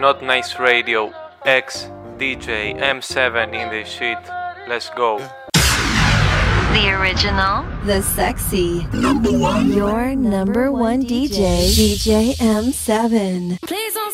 Not Nice Radio, X DJ M7 in the shit. Let's go. The original, the sexy, number one, your number one DJ, DJ M7. Please don't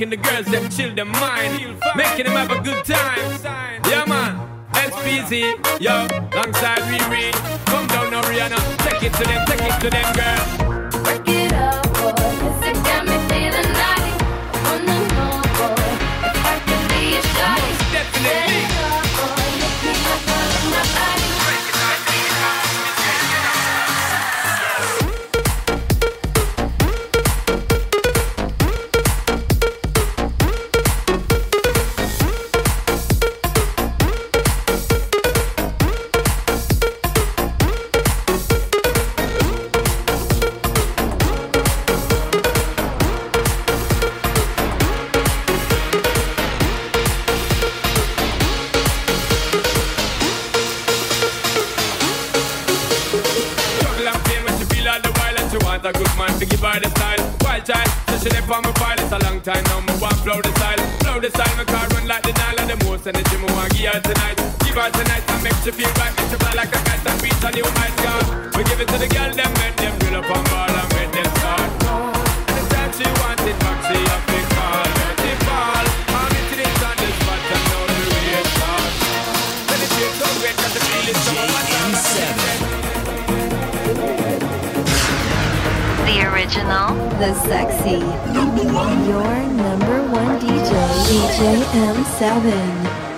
making the girls them chill their mind, making them have a good time. Yeah, man. SPZ, yo, alongside Riri. Come down now, Rihanna. Take it to them, take it to them, girl. FM7.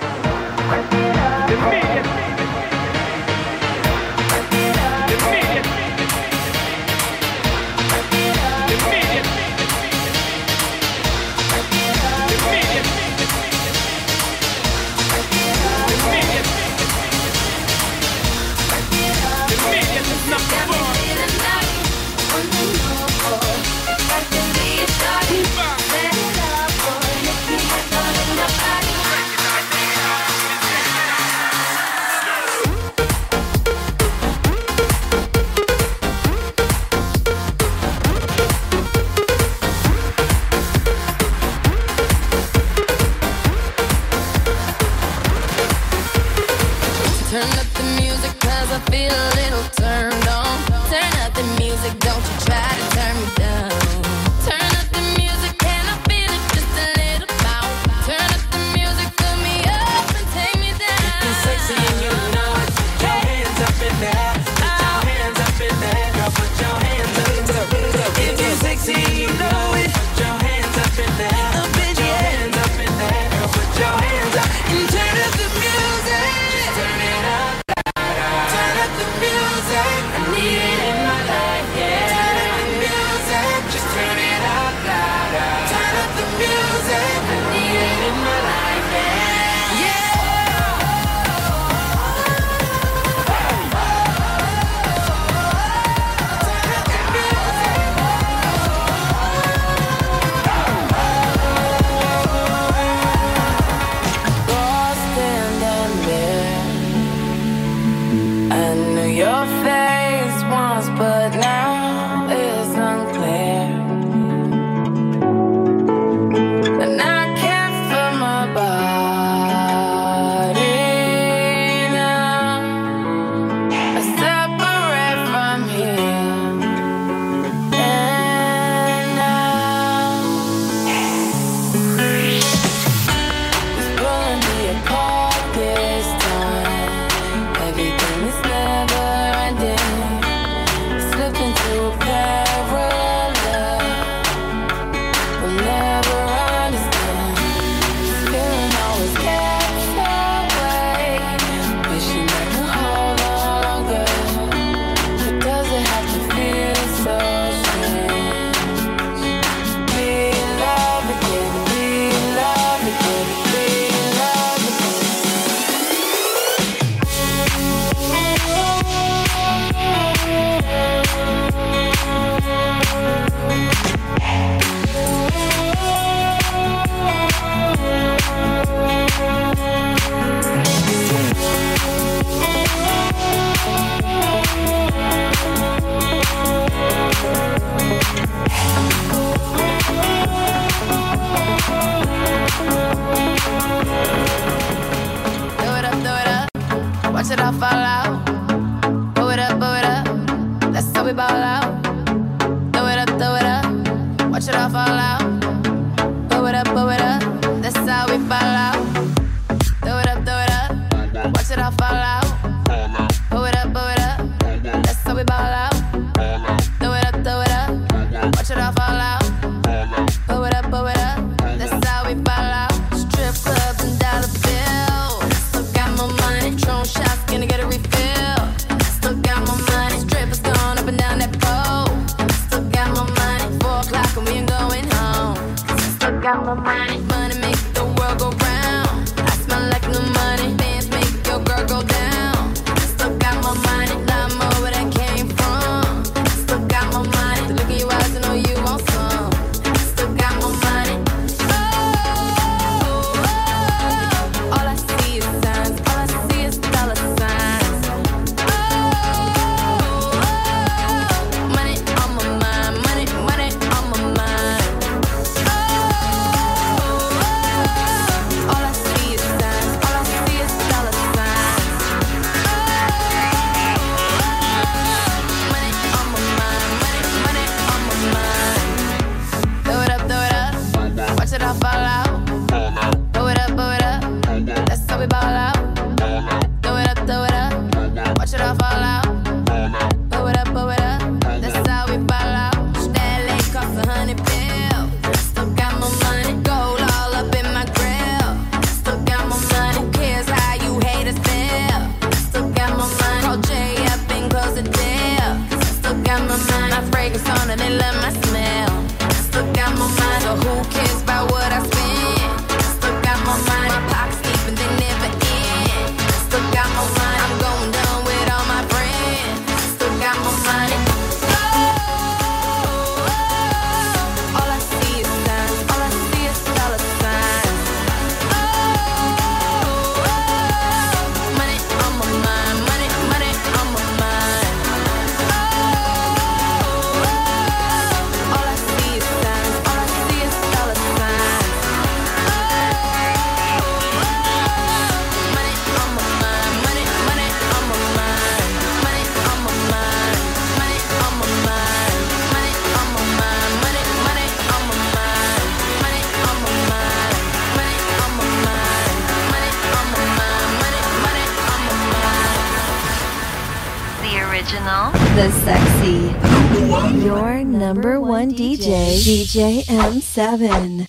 JM7